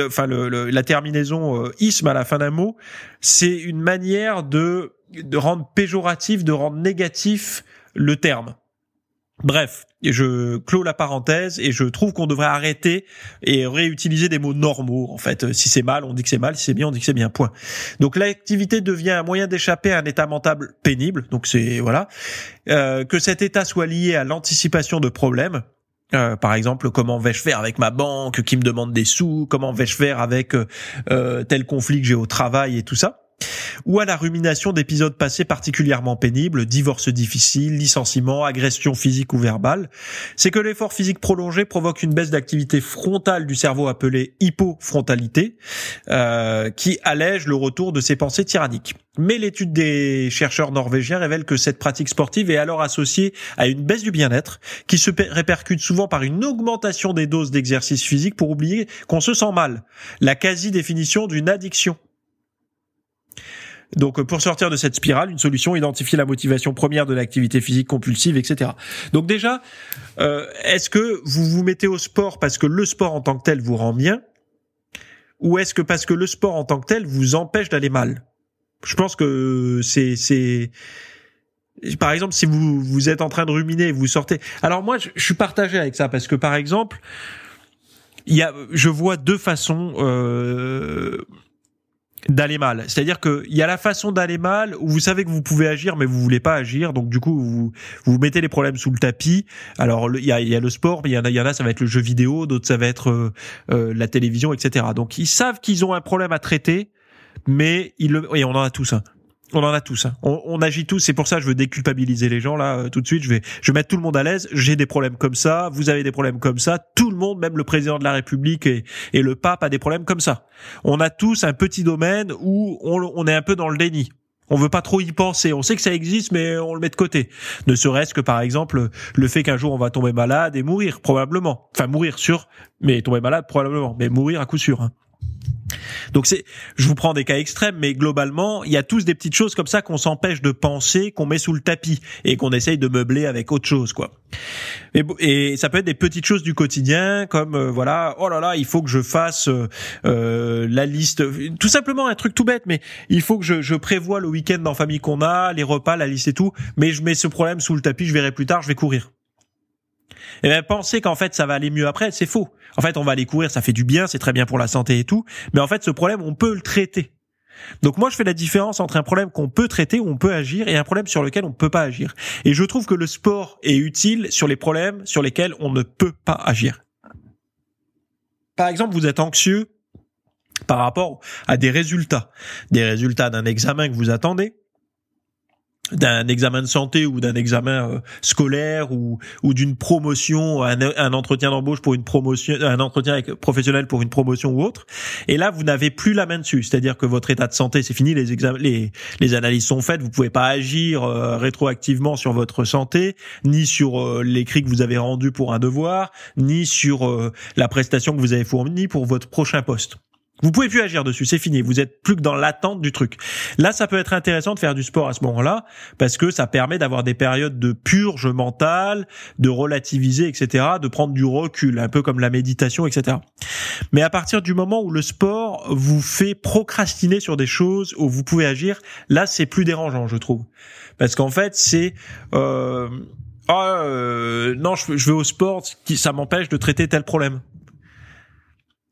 enfin le, la terminaison euh, isme à la fin d'un mot, c'est une manière de de rendre péjoratif, de rendre négatif le terme. Bref, je clôt la parenthèse et je trouve qu'on devrait arrêter et réutiliser des mots normaux. En fait, si c'est mal, on dit que c'est mal. Si c'est bien, on dit que c'est bien. Point. Donc l'activité devient un moyen d'échapper à un état mental pénible. Donc c'est voilà euh, que cet état soit lié à l'anticipation de problèmes. Euh, par exemple, comment vais-je faire avec ma banque qui me demande des sous? Comment vais-je faire avec euh, tel conflit que j'ai au travail et tout ça? Ou à la rumination d'épisodes passés particulièrement pénibles, divorce difficile, licenciement, agression physique ou verbale, c'est que l'effort physique prolongé provoque une baisse d'activité frontale du cerveau appelée hypofrontalité, euh, qui allège le retour de ces pensées tyranniques. Mais l'étude des chercheurs norvégiens révèle que cette pratique sportive est alors associée à une baisse du bien-être, qui se répercute souvent par une augmentation des doses d'exercice physique pour oublier qu'on se sent mal, la quasi-définition d'une addiction. Donc pour sortir de cette spirale, une solution, identifier la motivation première de l'activité physique compulsive, etc. Donc déjà, euh, est-ce que vous vous mettez au sport parce que le sport en tant que tel vous rend bien ou est-ce que parce que le sport en tant que tel vous empêche d'aller mal? Je pense que c'est c'est par exemple, si vous vous êtes en train de ruminer, vous sortez. Alors moi, je, je suis partagé avec ça parce que par exemple, il y a, je vois deux façons. Euh, d'aller mal. C'est-à-dire qu'il y a la façon d'aller mal où vous savez que vous pouvez agir mais vous voulez pas agir, donc du coup vous vous mettez les problèmes sous le tapis. Alors il y a, y a le sport, mais il y en a, y en a ça va être le jeu vidéo, d'autres ça va être euh, euh, la télévision, etc. Donc ils savent qu'ils ont un problème à traiter, mais ils le, et on en a tous. Hein. On en a tous. Hein. On, agit tous. C'est pour ça que je veux déculpabiliser les gens là euh, tout de suite. Je vais, je vais mettre tout le monde à l'aise. J'ai des problèmes comme ça. Vous avez des problèmes comme ça. Tout le monde, même le président de la République et, et le pape, a des problèmes comme ça. On a tous un petit domaine où on, on est un peu dans le déni. On veut pas trop y penser. On sait que ça existe, mais on le met de côté. Ne serait-ce que par exemple le fait qu'un jour on va tomber malade et mourir probablement. Enfin mourir sûr, mais tomber malade probablement, mais mourir à coup sûr. Hein. Donc c'est, je vous prends des cas extrêmes, mais globalement, il y a tous des petites choses comme ça qu'on s'empêche de penser, qu'on met sous le tapis et qu'on essaye de meubler avec autre chose, quoi. Et, et ça peut être des petites choses du quotidien, comme euh, voilà, oh là là, il faut que je fasse euh, euh, la liste, tout simplement un truc tout bête, mais il faut que je, je prévois le week-end en famille qu'on a, les repas, la liste et tout, mais je mets ce problème sous le tapis, je verrai plus tard, je vais courir. Et eh bien penser qu'en fait ça va aller mieux après, c'est faux. En fait, on va aller courir, ça fait du bien, c'est très bien pour la santé et tout, mais en fait ce problème, on peut le traiter. Donc moi je fais la différence entre un problème qu'on peut traiter, où on peut agir, et un problème sur lequel on ne peut pas agir. Et je trouve que le sport est utile sur les problèmes sur lesquels on ne peut pas agir. Par exemple, vous êtes anxieux par rapport à des résultats, des résultats d'un examen que vous attendez, d'un examen de santé ou d'un examen euh, scolaire ou, ou d'une promotion, un, un entretien d'embauche pour une promotion, un entretien professionnel pour une promotion ou autre. Et là, vous n'avez plus la main dessus. C'est-à-dire que votre état de santé, c'est fini, les, examens, les, les analyses sont faites, vous pouvez pas agir euh, rétroactivement sur votre santé, ni sur euh, l'écrit que vous avez rendu pour un devoir, ni sur la prestation que vous avez fournie pour votre prochain poste. Vous pouvez plus agir dessus, c'est fini. Vous êtes plus que dans l'attente du truc. Là, ça peut être intéressant de faire du sport à ce moment-là parce que ça permet d'avoir des périodes de purge mentale, de relativiser, etc., de prendre du recul, un peu comme la méditation, etc. Mais à partir du moment où le sport vous fait procrastiner sur des choses où vous pouvez agir, là, c'est plus dérangeant, je trouve, parce qu'en fait, c'est euh, ah, euh, non, je vais au sport, ça m'empêche de traiter tel problème.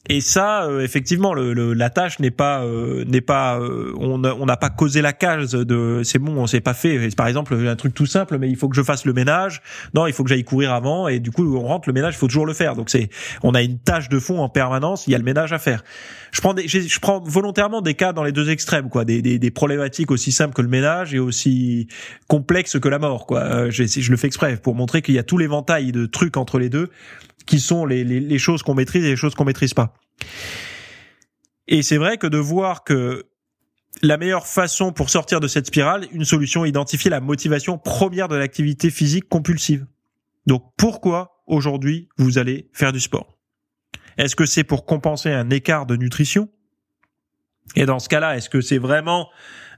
Et ça, euh, effectivement, le, la tâche n'est pas euh, n'est pas euh, on n'a pas causé la case de c'est bon, on s'est pas fait. Par exemple, un truc tout simple, mais il faut que je fasse le ménage. Non, il faut que j'aille courir avant, et du coup, on rentre le ménage, il faut toujours le faire. Donc c'est on a une tâche de fond en permanence. Il y a le ménage à faire. Je prends des, je prends volontairement des cas dans les deux extrêmes, quoi, des, des, des problématiques aussi simples que le ménage et aussi complexes que la mort, quoi. je, je le fais exprès pour montrer qu'il y a tout l'éventail de trucs entre les deux qui sont les, les, les choses qu'on maîtrise et les choses qu'on maîtrise pas. Et c'est vrai que de voir que la meilleure façon pour sortir de cette spirale, une solution, identifier la motivation première de l'activité physique compulsive. Donc pourquoi aujourd'hui vous allez faire du sport? Est-ce que c'est pour compenser un écart de nutrition? Et dans ce cas-là, est-ce que c'est vraiment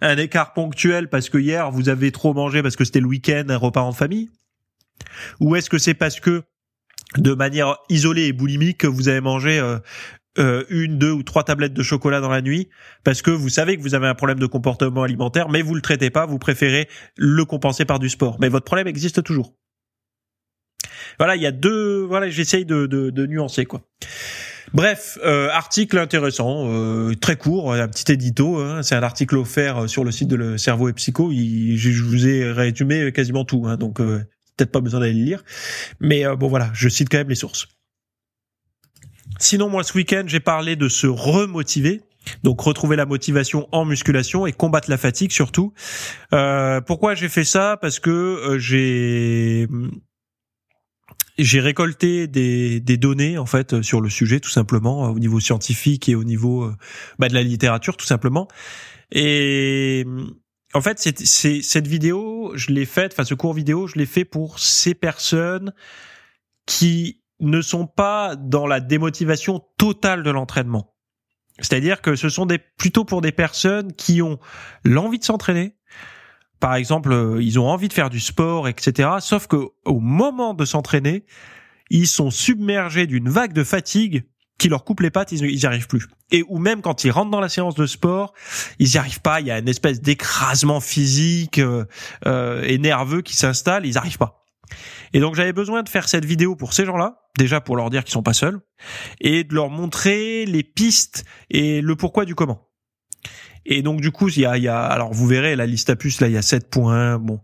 un écart ponctuel parce que hier vous avez trop mangé parce que c'était le week-end, un repas en famille? Ou est-ce que c'est parce que de manière isolée et boulimique, vous avez mangé euh, euh, une, deux ou trois tablettes de chocolat dans la nuit parce que vous savez que vous avez un problème de comportement alimentaire, mais vous le traitez pas, vous préférez le compenser par du sport. Mais votre problème existe toujours. Voilà, il y a deux. Voilà, j'essaye de, de, de, nuancer quoi. Bref, euh, article intéressant, euh, très court, un petit édito. Hein, c'est un article offert sur le site de le Cerveau et Psycho. Je vous ai résumé quasiment tout, hein, donc euh, peut-être pas besoin d'aller le lire. Mais bon voilà, je cite quand même les sources. Sinon, moi, ce week-end, j'ai parlé de se remotiver. Donc retrouver la motivation en musculation et combattre la fatigue surtout. Euh, pourquoi j'ai fait ça? Parce que euh, j'ai j'ai récolté des, des, données en fait sur le sujet tout simplement au niveau scientifique et au niveau euh, bah, de la littérature tout simplement. Et en fait, c'est, c'est cette vidéo, je l'ai faite, enfin ce cours vidéo, je l'ai fait pour ces personnes qui ne sont pas dans la démotivation totale de l'entraînement. C'est-à-dire que ce sont des, plutôt pour des personnes qui ont l'envie de s'entraîner. Par exemple, euh, ils ont envie de faire du sport, etc. Sauf que au moment de s'entraîner, ils sont submergés d'une vague de fatigue qui leur coupe les pattes, ils n'y arrivent plus. Et ou même quand ils rentrent dans la séance de sport, ils n'y arrivent pas. Il y a une espèce d'écrasement physique euh, euh, et nerveux qui s'installe. Ils n'arrivent pas. Et donc j'avais besoin de faire cette vidéo pour ces gens-là, déjà pour leur dire qu'ils sont pas seuls, et de leur montrer les pistes et le pourquoi du comment. Et donc du coup, il y a, y a alors vous verrez la liste à puces là, il y a sept points. Bon.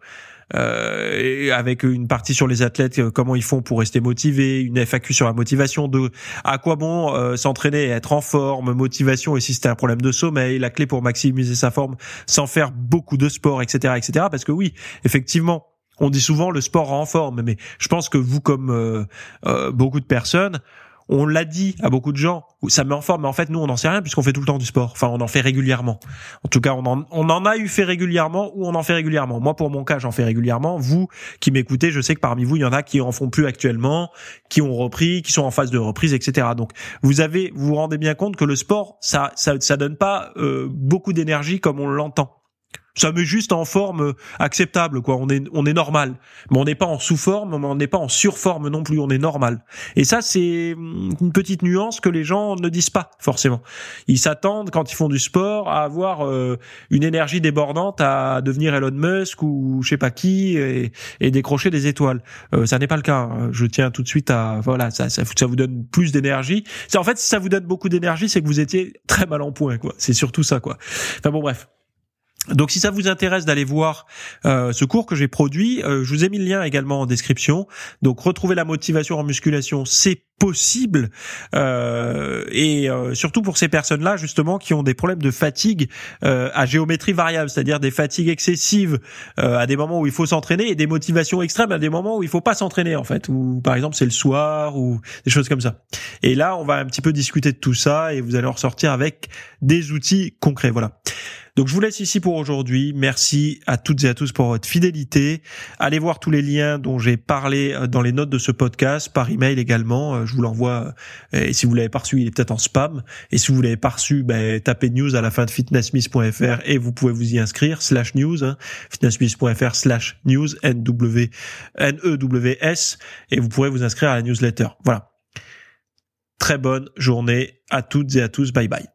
Euh, avec une partie sur les athlètes, euh, comment ils font pour rester motivés, une FAQ sur la motivation, de à quoi bon euh, s'entraîner et être en forme, motivation et si c'était un problème de sommeil, la clé pour maximiser sa forme sans faire beaucoup de sport, etc., etc. Parce que oui, effectivement, on dit souvent le sport rend en forme, mais je pense que vous, comme euh, beaucoup de personnes, on l'a dit à beaucoup de gens, ça met en forme, mais en fait, nous, on n'en sait rien puisqu'on fait tout le temps du sport. Enfin, on en fait régulièrement. En tout cas, on en, on en a eu fait régulièrement ou on en fait régulièrement. Moi, pour mon cas, j'en fais régulièrement. Vous, qui m'écoutez, je sais que parmi vous, il y en a qui en font plus actuellement, qui ont repris, qui sont en phase de reprise, etc. Donc, vous avez, vous vous rendez bien compte que le sport, ça, ça, ça donne pas euh, beaucoup d'énergie comme on l'entend. Ça met juste en forme acceptable, quoi. On est, on est normal. Mais on n'est pas en sous-forme, mais on n'est pas en surforme non plus. On est normal. Et ça, c'est une petite nuance que les gens ne disent pas, forcément. Ils s'attendent, quand ils font du sport, à avoir euh, une énergie débordante, à devenir Elon Musk ou je sais pas qui, et, et décrocher des étoiles. Euh, ça n'est pas le cas. Hein. Je tiens tout de suite à, voilà, ça, ça, ça vous donne plus d'énergie. En fait, si ça vous donne beaucoup d'énergie, c'est que vous étiez très mal en point, quoi. C'est surtout ça, quoi. Enfin bon, bref. Donc si ça vous intéresse d'aller voir euh, ce cours que j'ai produit, euh, je vous ai mis le lien également en description. Donc retrouver la motivation en musculation, c'est possible euh, et surtout pour ces personnes-là justement qui ont des problèmes de fatigue à géométrie variable, c'est-à-dire des fatigues excessives à des moments où il faut s'entraîner et des motivations extrêmes à des moments où il faut pas s'entraîner en fait, ou par exemple c'est le soir ou des choses comme ça. Et là on va un petit peu discuter de tout ça et vous allez en ressortir avec des outils concrets. Voilà. Donc je vous laisse ici pour aujourd'hui. Merci à toutes et à tous pour votre fidélité. Allez voir tous les liens dont j'ai parlé euh, dans les notes de ce podcast, par email également. Euh, je vous l'envoie. Euh, et si vous l'avez pas reçu, il est peut-être en spam. Et si vous l'avez pas reçu, ben, tapez news à la fin de fitnessmiss.fr et vous pouvez vous y inscrire. Slash news, hein, slash news, N-W, N-E-W-S. Et vous pourrez vous inscrire à la newsletter. Voilà. Très bonne journée à toutes et à tous. Bye bye.